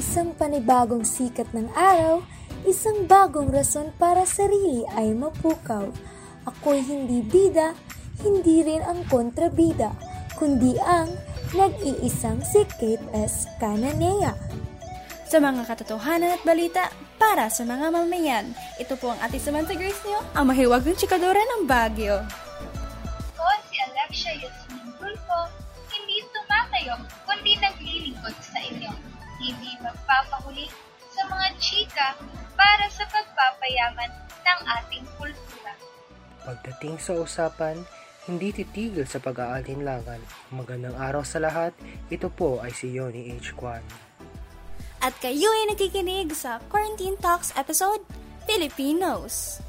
Isang panibagong sikat ng araw, isang bagong rason para sarili ay mapukaw. Ako'y hindi bida, hindi rin ang kontrabida, kundi ang nag-iisang si Kate S. Cananea. Sa mga katotohanan at balita para sa mga mamayan, ito po ang ating Samantha Grace niyo, ang mahiwagang chikadora ng Baguio. Hindi magpapahuli sa mga chika para sa pagpapayaman ng ating kultura. Pagdating sa usapan, hindi titigil sa pag-aalinlangan. Magandang araw sa lahat, ito po ay si Yoni H. Kwan. At kayo ay nakikinig sa Quarantine Talks episode, Filipinos.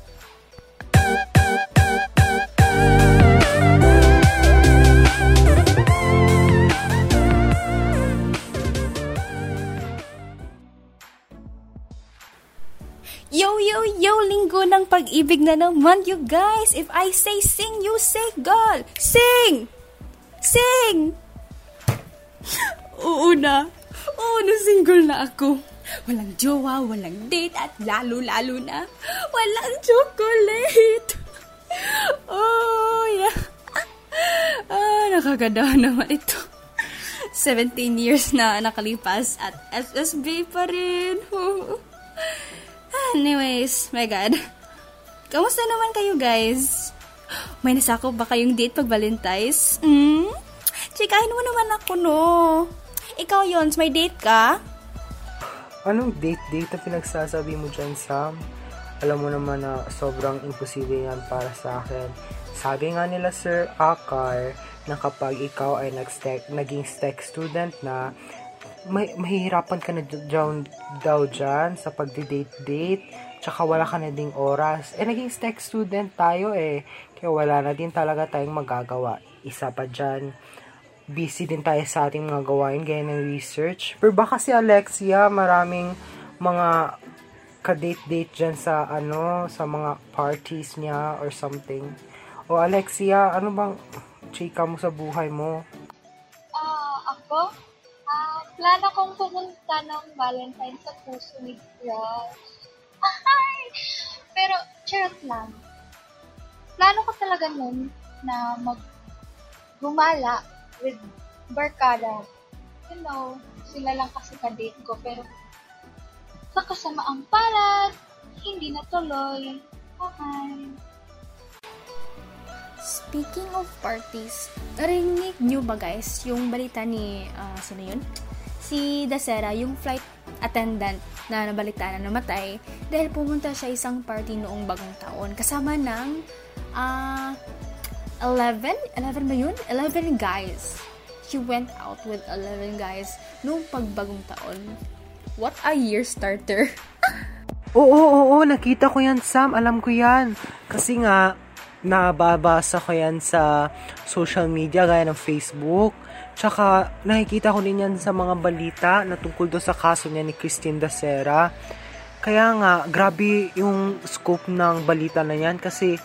Yo, yo, linggo ng pag-ibig na naman, you guys. If I say sing, you say girl. Sing! Sing! Oo na. Oo na, single na ako. Walang jowa, walang date, at lalo-lalo na, walang chocolate. Oh, yeah. Ah, nakaganda naman ito. 17 years na nakalipas at SSB pa rin. Anyways, my God. Kamusta naman kayo, guys? May nasakop ba kayong date pag Valentine's? Hmm? Chikahin mo naman ako, no? Ikaw, Yons, may date ka? Anong date-date na pinagsasabi mo dyan, Sam? Alam mo naman na sobrang imposible yan para sa akin. Sabi nga nila Sir Akar na kapag ikaw ay nag-stec, naging STEC student na, may, mahihirapan ka na dyan, daw dyan sa pagdi-date-date, tsaka wala ka na ding oras. Eh, naging STEC student tayo eh, kaya wala na din talaga tayong magagawa. Isa pa dyan, busy din tayo sa ating mga gawain, gaya ng research. Pero baka si Alexia, maraming mga ka-date-date dyan sa, ano, sa mga parties niya or something. O Alexia, ano bang chika mo sa buhay mo? Ah, ako? Plano kong pumunta ng Valentine sa puso ni Crush. Pero, charot lang. Plano ko talaga nun na mag gumala with barkada. You know, sila lang kasi ka-date ko. Pero, sa kasamaang palad, hindi natuloy. Bye! Speaking of parties, narinig nyo ba guys yung balita ni, uh, sino yun? Si Dasera, yung flight attendant na nabalita na namatay dahil pumunta siya isang party noong bagong taon kasama ng uh, 11? 11 ba yun? 11 guys. She went out with 11 guys noong pagbagong taon. What a year starter. Oo, oo, oo, nakita ko yan, Sam. Alam ko yan. Kasi nga, nababasa ko yan sa social media, gaya ng Facebook. Tsaka, nakikita ko din yan sa mga balita na tungkol doon sa kaso niya ni Christine Dacera. Kaya nga, grabe yung scope ng balita na yan kasi,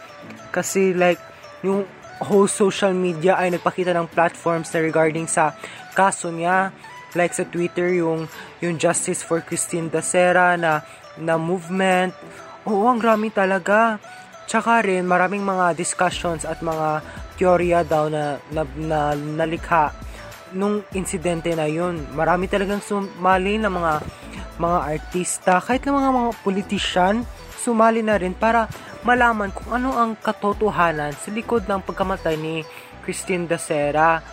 kasi like, yung whole social media ay nagpakita ng platforms na regarding sa kaso niya. Like sa Twitter, yung, yung Justice for Christine Dacera na, na movement. Oo, ang grami talaga. Tsaka rin, maraming mga discussions at mga teorya daw na, na, na nalikha nung insidente na yun. Marami talagang sumali na mga mga artista, kahit na mga mga politician, sumali na rin para malaman kung ano ang katotohanan sa likod ng pagkamatay ni Christine Dacera.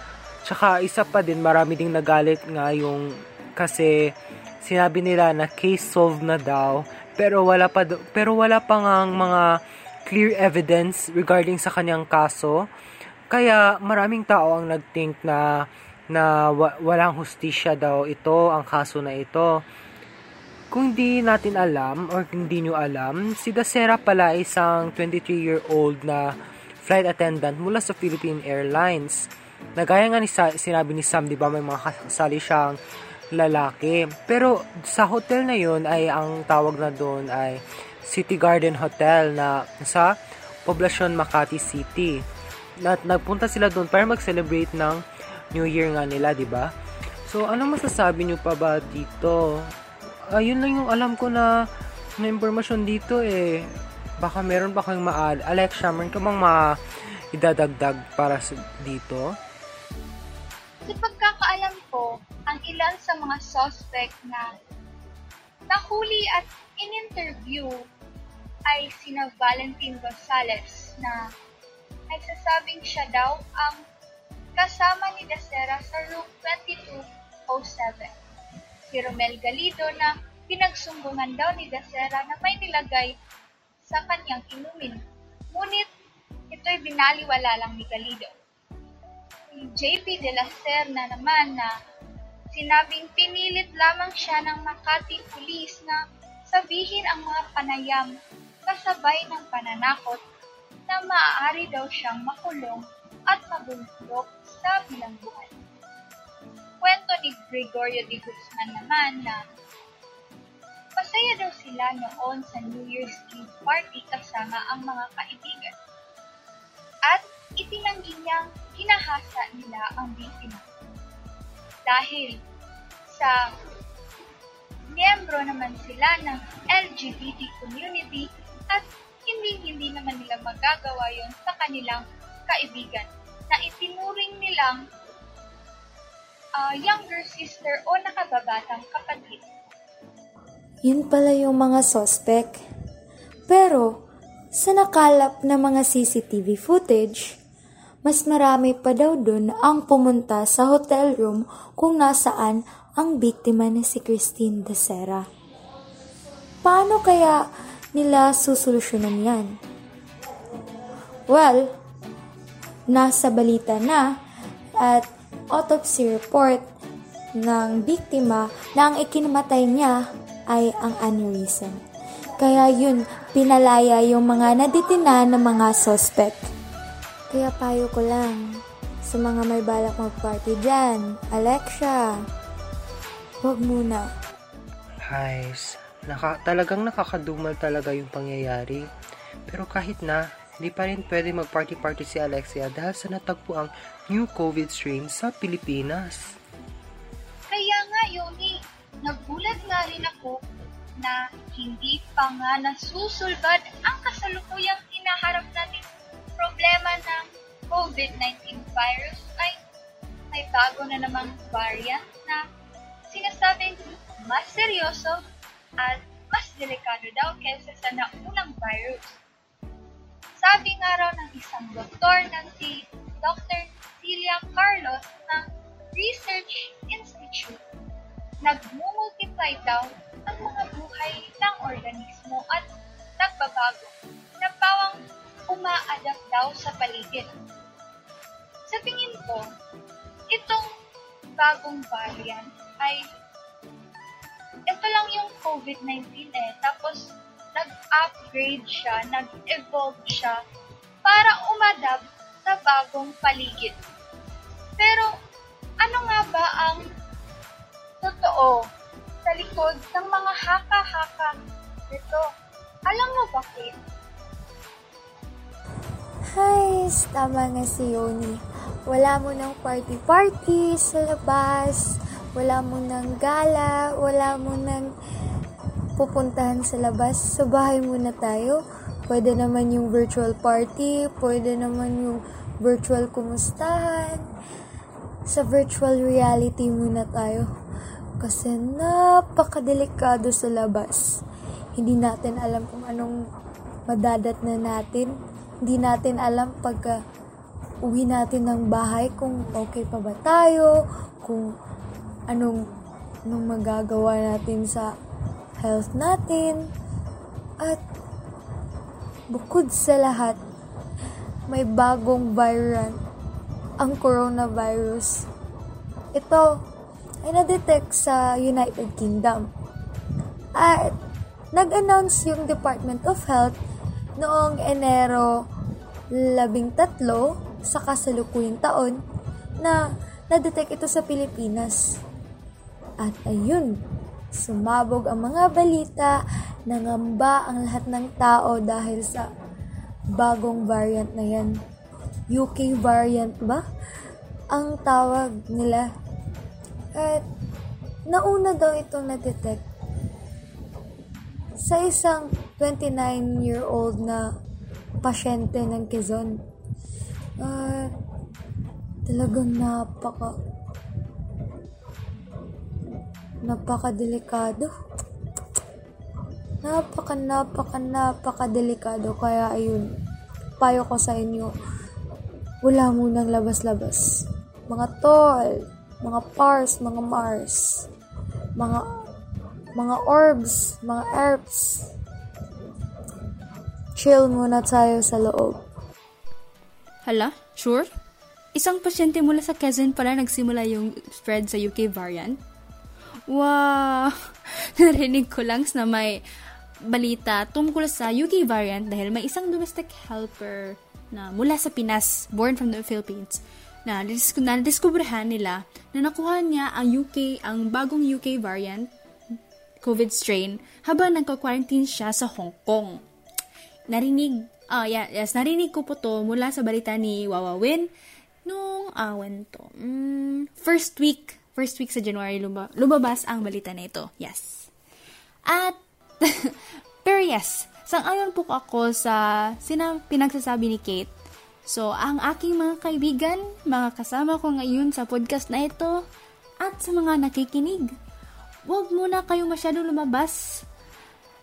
Tsaka isa pa din, marami ding nagalit nga yung kasi sinabi nila na case solved na daw pero wala pa pero wala pa nga mga clear evidence regarding sa kanyang kaso. Kaya maraming tao ang nagthink na na wa- walang hustisya daw ito, ang kaso na ito. Kung di natin alam or kung di nyo alam, si Dacera pala isang 23-year-old na flight attendant mula sa Philippine Airlines. Nagaya nga ni Sa- sinabi ni Sam, di ba may mga kasali siyang lalaki. Pero sa hotel na yun ay ang tawag na doon ay City Garden Hotel na sa Poblacion Makati City. At nagpunta sila doon para mag-celebrate ng New Year nga nila, di ba? So, anong masasabi nyo pa ba dito? ayun lang yung alam ko na na impormasyon dito eh. Baka meron pa kayong maal. Alexia, meron ka bang ma idadagdag para dito? Sa pagkakaalam ko, ang ilan sa mga suspect na nahuli at in-interview ay sina Valentin Gonzalez na nagsasabing siya daw ang kasama ni Dacera sa room 2207. Si Romel Galido na pinagsumbungan daw ni Dacera na may nilagay sa kanyang inumin. Ngunit ito'y binaliwala lang ni Galido. Si JP de la Serna naman na sinabing pinilit lamang siya ng Makati Police na sabihin ang mga panayam kasabay ng pananakot na maaari daw siyang makulong at mabulok sa bilangguan. Kwento ni Gregorio de Guzman naman na Masaya daw sila noon sa New Year's Eve party kasama ang mga kaibigan. At itinanggi niyang kinahasa nila ang biktima. Dahil sa miyembro naman sila ng LGBT community at hindi-hindi naman nila magagawa yon sa kanilang kaibigan na itinuring nilang uh, younger sister o nakababatang kapatid. Yun pala yung mga sospek. Pero, sa nakalap na mga CCTV footage, mas marami pa daw dun ang pumunta sa hotel room kung nasaan ang biktima ni si Christine de Serra. Paano kaya nila susolusyonan yan? Well, nasa balita na at autopsy report ng biktima na ang ikinamatay niya ay ang aneurysm. Kaya yun, pinalaya yung mga naditina ng mga suspect. Kaya payo ko lang sa mga may balak mag-party dyan, Alexia, huwag muna. Guys, naka, talagang nakakadumal talaga yung pangyayari. Pero kahit na, hindi pa rin pwede mag-party-party si Alexia dahil sa natagpo ang new COVID strain sa Pilipinas. Kaya nga, Yoni, nagulat nga rin ako na hindi pa nga nasusulbad ang kasalukuyang hinaharap natin problema ng COVID-19 virus ay may bago na namang variant na sinasabing mas seryoso at mas delikado daw kaysa sa naunang virus. Sabi nga raw ng isang doktor ng si Dr. Celia Carlos ng Research Institute, nagmumultiply daw ang mga buhay ng organismo at nagbabago na bawang uma-adapt daw sa paligid. Sa tingin ko, itong bagong variant ay ito lang yung COVID-19 eh. Tapos, nag-upgrade siya, nag-evolve siya para umadapt sa bagong paligid. Pero, ano nga ba ang totoo sa likod ng mga haka-haka nito? Alam mo bakit? Hi, tama nga si Yoni. Wala mo ng party-party sa labas, wala mo ng gala, wala mo ng pupuntahan sa labas. Sa bahay muna tayo. Pwede naman yung virtual party, pwede naman yung virtual kumustahan. Sa virtual reality muna tayo. Kasi napakadelikado sa labas. Hindi natin alam kung anong madadat na natin. Hindi natin alam pagka uwi natin ng bahay kung okay pa ba tayo, kung anong, anong magagawa natin sa health natin. At bukod sa lahat, may bagong variant, ang coronavirus. Ito ay na-detect sa United Kingdom. At nag-announce yung Department of Health noong Enero 13 sa kasalukuyang taon na na-detect ito sa Pilipinas. At ayun, sumabog ang mga balita, nangamba ang lahat ng tao dahil sa bagong variant na yan. UK variant ba? Ang tawag nila. At nauna daw itong na-detect sa isang 29-year-old na pasyente ng Quezon. Uh, talagang napaka napaka-delikado. Napaka, napaka, napaka delikado. Kaya ayun, payo ko sa inyo, wala munang labas-labas. Mga tol, mga pars, mga mars, mga mga orbs, mga herbs. Chill muna tayo sa loob. Hala, sure? Isang pasyente mula sa Quezon pala nagsimula yung spread sa UK variant? Wow! Narinig ko lang na may balita tungkol sa UK variant dahil may isang domestic helper na mula sa Pinas, born from the Philippines, na nadiskubrahan nila na nakuha niya ang UK, ang bagong UK variant COVID strain habang nagka-quarantine siya sa Hong Kong. Narinig, ah, uh, yeah, yes, narinig ko po to mula sa balita ni Wawawin nung, ah, uh, to, mm, first week, first week sa January lumabas ang balita na ito. Yes. At Pero yes, sang-ayon po ako sa sina pinagsasabi ni Kate. So, ang aking mga kaibigan, mga kasama ko ngayon sa podcast na ito, at sa mga nakikinig, huwag muna kayong masyadong lumabas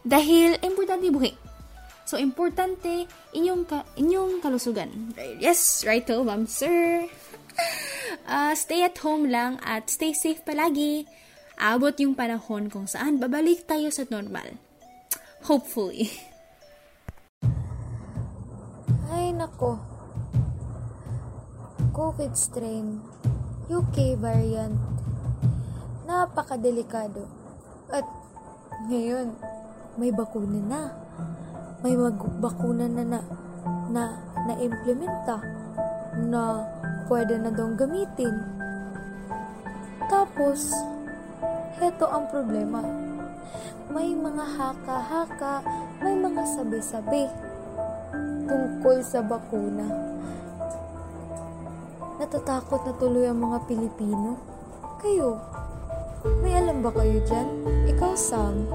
dahil importante buhi. So, importante inyong, ka, inyong kalusugan. Yes, right to, ma'am, sir. Uh, stay at home lang at stay safe palagi. Abot yung panahon kung saan babalik tayo sa normal. Hopefully. Ay nako. COVID strain, UK variant. Napakadelikado. At ngayon, may bakuna na. May mag- bakuna na na na na-implementa na pwede na daw gamitin. Tapos, heto ang problema may mga haka-haka, may mga sabi-sabi tungkol sa bakuna. Natatakot na tuloy ang mga Pilipino. Kayo, may alam ba kayo dyan? Ikaw, Sam,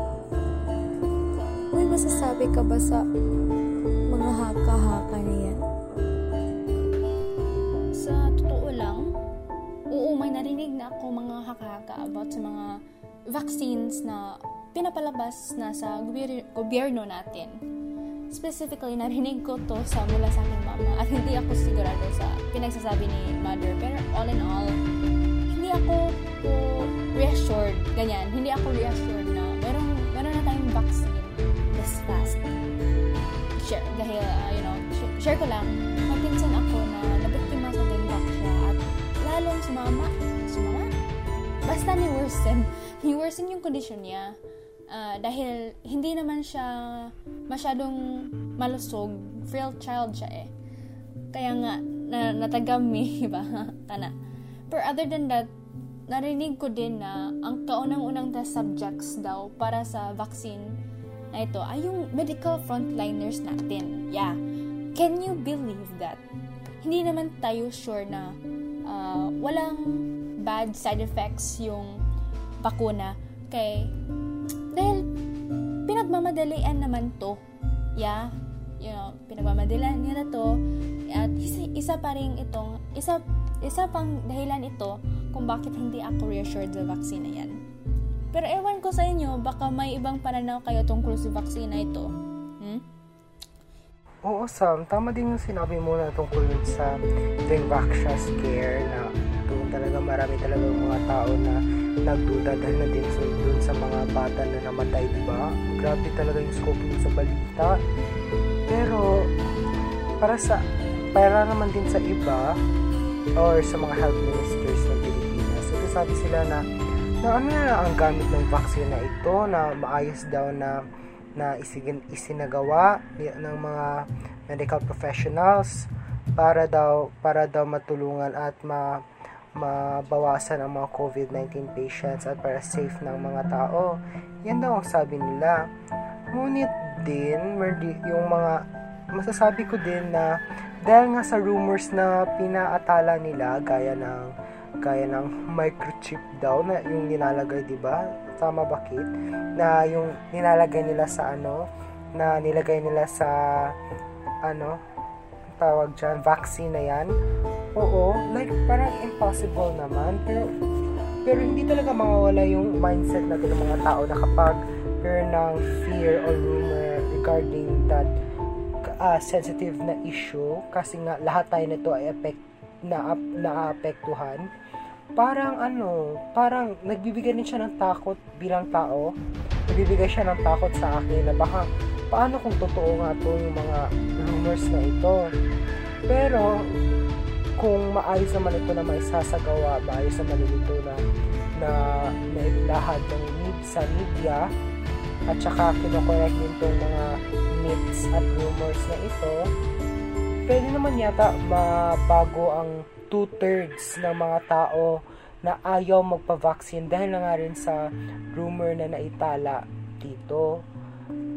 may masasabi ka ba sa mga haka-haka na ako mga haka-haka about sa mga vaccines na pinapalabas na sa gobyerno natin. Specifically, narinig ko to sa mula sa aking mama at hindi ako sigurado sa pinagsasabi ni mother. Pero all in all, hindi ako po reassured, ganyan, hindi ako reassured na meron, meron na tayong vaccine this fast. Share, dahil, uh, you know, share ko lang, mapinsan ako na nabiktima sa ganbak siya at lalong sumama? Basta ni worsen, ni worsen yung condition niya uh, dahil hindi naman siya masyadong malusog, frail child siya eh. Kaya nga, na, natagami, ba? Kana. But other than that, narinig ko din na ang kaunang-unang test subjects daw para sa vaccine na ito ay yung medical frontliners natin. Yeah. Can you believe that? Hindi naman tayo sure na uh, walang bad side effects yung bakuna. Kay dahil, pinagmamadalian naman to. Yeah, you know, pinagmamadalian nila to. At isa, isa pa rin itong, isa, isa pang dahilan ito kung bakit hindi ako reassured sa vaccine na yan. Pero ewan ko sa inyo, baka may ibang pananaw kayo tungkol sa vaccine na ito. Hmm? Oo, Sam. Tama din yung sinabi mo na tungkol sa vaccine scare na doon talaga marami talaga mga tao na nagduda dahil na din dun sa mga bata na namatay, di ba? Grabe talaga yung scope sa balita. Pero, para sa, para naman din sa iba, or sa mga health ministers ng Pilipinas, so sabi sila na, na ano na ang gamit ng vaccine na ito, na maayos daw na na isigin, isinagawa ng mga medical professionals para daw para daw matulungan at ma mabawasan ang mga COVID-19 patients at para safe ng mga tao. Yan daw ang sabi nila. Ngunit din, yung mga masasabi ko din na dahil nga sa rumors na pinaatala nila gaya ng Kaya ng microchip daw na yung nilalagay, di ba? Tama ba, Kate? Na yung nilalagay nila sa ano, na nilagay nila sa ano, tawag dyan, vaccine na yan. Oo, like, parang impossible naman. Pero, pero hindi talaga mawawala yung mindset natin ng mga tao na kapag hear ng fear or rumor regarding that uh, sensitive na issue kasi nga lahat tayo nito ay effect na naapektuhan parang ano parang nagbibigay din siya ng takot bilang tao. Nagbibigay siya ng takot sa akin na baka paano kung totoo nga to yung mga rumors na ito. Pero kung maayos naman ito na may sasagawa maayos naman ito na na nailahad ng need sa media at saka kinokorek din itong mga myths at rumors na ito, pwede naman yata mabago ang two-thirds ng mga tao na ayaw magpa-vaccine dahil na nga rin sa rumor na naitala dito.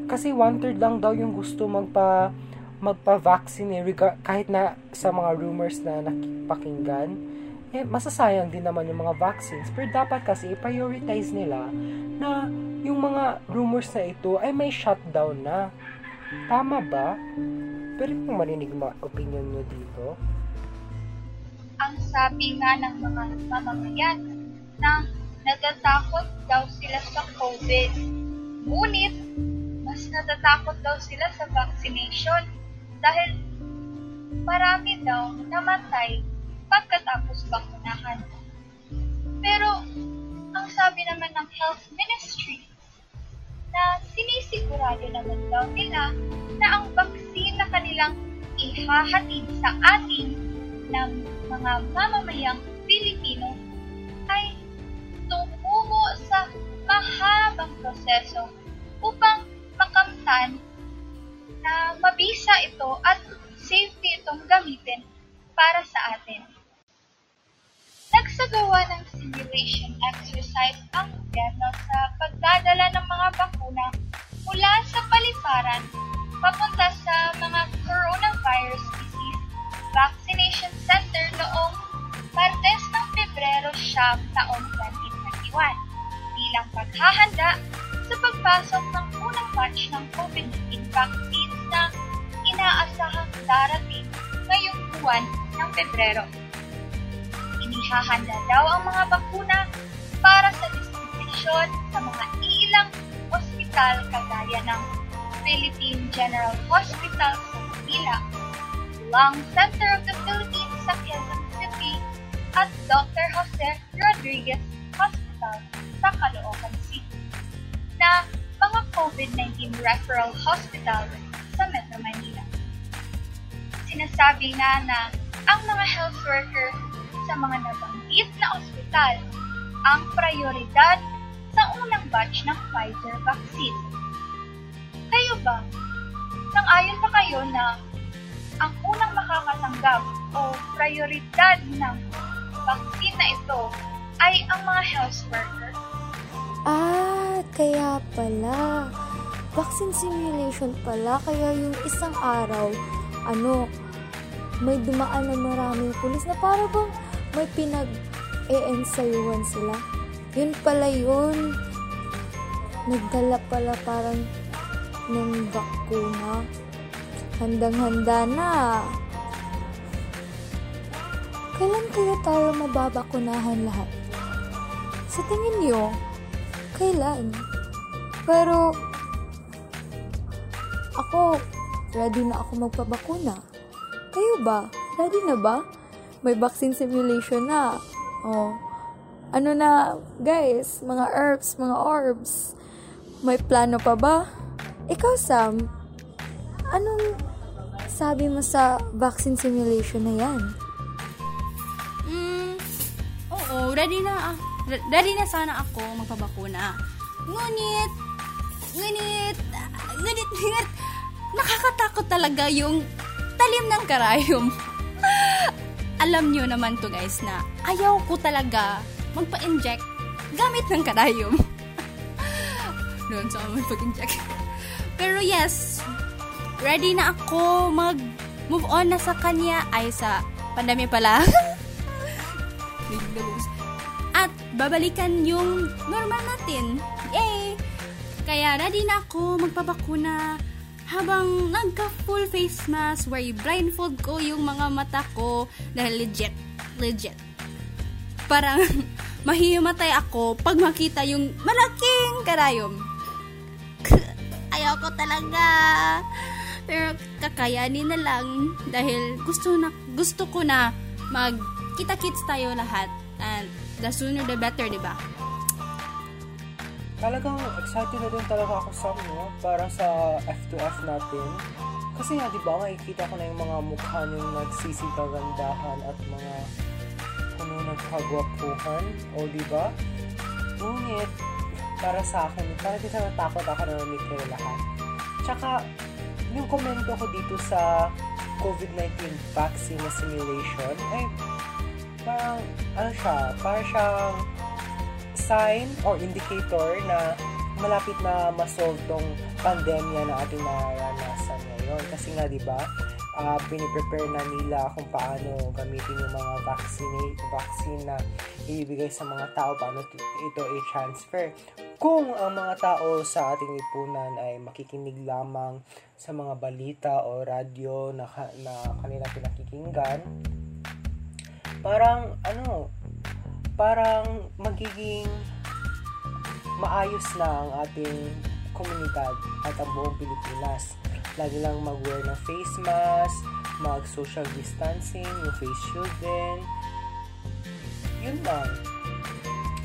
Kasi one-third lang daw yung gusto magpa magpa-vaccine eh, kahit na sa mga rumors na nakipakinggan, eh, masasayang din naman yung mga vaccines. Pero dapat kasi i-prioritize nila na yung mga rumors na ito ay may shutdown na. Tama ba? Pero kung marinig ma opinion nyo dito? Ang sabi nga ng mga mamamayan na natatakot daw sila sa COVID. Ngunit, mas natatakot daw sila sa vaccination dahil marami daw namatay pagkatapos bakunahan. Pero, ang sabi naman ng Health Ministry, na sinisigurado naman daw nila na ang baksin na kanilang ihahatid sa ating ng mga mamamayang Pilipino ay tungo sa mahabang proseso upang makamtan na mabisa ito at safety itong gamitin para sa atin. Nagsagawa ng simulation exercise ang gobyerno sa pagdadala ng mga bakuna mula sa paliparan papunta sa mga coronavirus disease vaccination center noong Martes ng Pebrero siyam taong 2021 bilang paghahanda sa pagpasok ng unang batch ng COVID-19 vaccines na inaasahang darating ngayong buwan ng Pebrero. Inihahanda daw ang mga bakuna para sa distribusyon sa mga ilang ospital kagaya ng Philippine General Hospital sa Manila, Lung Center of the Philippines sa Quezon City, at Dr. Jose Rodriguez Hospital sa Caloocan City, na mga COVID-19 referral hospital sa Metro Manila. Sinasabi nga na ang mga health worker sa mga nabanggit na ospital ang prioridad sa unang batch ng Pfizer vaccine. Kayo ba? Nang-ayon pa kayo na ang unang makakatanggap o prioridad ng vaccine na ito ay ang mga health worker? Ah, kaya pala. Vaccine simulation pala, kaya yung isang araw, ano, may dumaan na maraming pulis na para bang may pinag-e-ensayuhan sila. Yun pala yun. Nagdala pala parang ng bakuna. Handang-handa na. Kailan kaya tayo mababakunahan lahat? Sa tingin niyo, kailan? Pero, ako, ready na ako magpabakuna. Kayo ba? Ready na ba? May vaccine simulation na. Oh. Ano na, guys? Mga herbs, mga orbs. May plano pa ba? Ikaw, Sam, anong sabi mo sa vaccine simulation na yan? Mm, oo, ready na, ah, ready na sana ako magpabakuna. Ngunit, ngunit, ngunit, ngunit, nakakatakot talaga yung talim ng karayom. Alam nyo naman to guys na ayaw ko talaga magpa-inject gamit ng karayom. Doon sa so, mag-inject. Pero yes, ready na ako mag move on na sa kanya ay sa pandemya pala. At babalikan yung normal natin. Yay! Kaya ready na ako magpapakuna habang nagka-full face mask where blindfold ko yung mga mata ko dahil legit, legit. Parang mahihimatay ako pag makita yung malaking karayom. Ayoko talaga. Pero kakayanin na lang dahil gusto na gusto ko na magkita-kits tayo lahat. And the sooner the better, di ba? Talagang excited na din talaga ako sa no, para sa F2F natin. Kasi nga, di ba, makikita ko na yung mga mukha ng nagsisikagandahan at mga ano, nagkagwapuhan. O, di ba? Ngunit, para sa akin, parang di natakot ako na meet kayo lahat. Tsaka, yung komento ko dito sa COVID-19 vaccine na simulation, ay parang, ano siya, parang siyang sign or indicator na malapit na masolve tong pandemya na ating naranasan ngayon. Kasi nga, di ba, uh, piniprepare na nila kung paano gamitin yung mga vaccine, vaccine na ibibigay sa mga tao, paano ito i-transfer. Kung ang mga tao sa ating lipunan ay makikinig lamang sa mga balita o radyo na, na kanila pinakikinggan, parang ano, parang magiging maayos na ang ating komunidad at ang buong Pilipinas. Lagi lang mag-wear ng face mask, mag-social distancing, yung face shield din. Yun lang.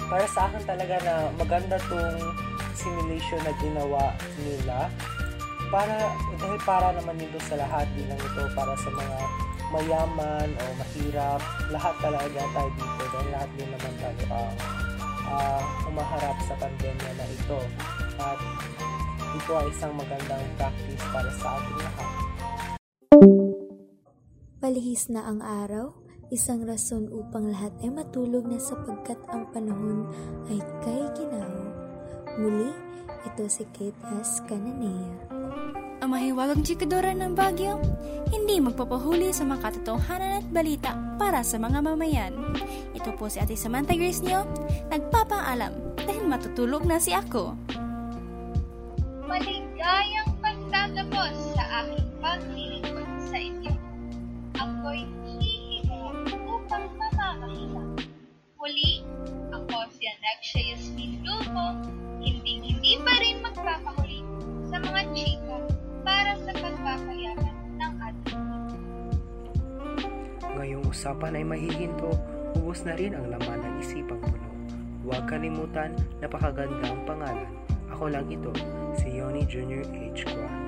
Para sa akin talaga na maganda tong simulation na ginawa nila para dahil para naman dito sa lahat din lang ito para sa mga mayaman o mahirap lahat talaga tayo dito dahil lahat din naman tayo ang uh, umaharap sa pandemya na ito at ito ay isang magandang practice para sa ating lahat. Palihis na ang araw, isang rason upang lahat ay matulog na sapagkat ang panahon ay kay ginaw. Muli, ito si Kate S. Cananea. Ang mahiwagang chikadora ng Baguio, hindi magpapahuli sa mga katotohanan at balita para sa mga mamayan. Ito po si Ate Samantha Grace niyo, nagpapaalam dahil matutulog na si ako. Maligayang pagtatapos sa aking paglilingkod sa inyo. Ako'y hihihirap upang mamamahila. Muli, ako si Alexia Yasmin Lugo, hindi hindi pa rin magpapahuli sa mga chika para sa pagpapayaman ng ating Ngayong usapan ay mahihinto, ubos na rin ang laman ng isipang puno. Huwag kalimutan, napakagandang pangalan. Ako lang ito, si Yoni Jr. H. Kwan.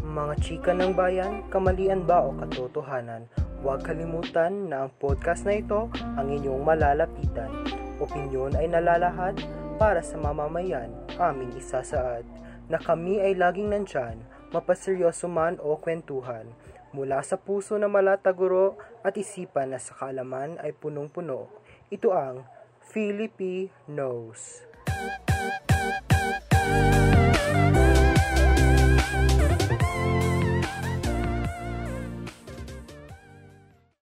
Mga chika ng bayan, kamalian ba o katotohanan? Huwag kalimutan na ang podcast na ito ang inyong malalapitan. Opinyon ay nalalahad para sa mamamayan, aming isasaad na kami ay laging nandyan, mapaseryoso man o kwentuhan, mula sa puso na malataguro at isipan na sa kaalaman ay punong-puno. Ito ang Philippi Knows. thank you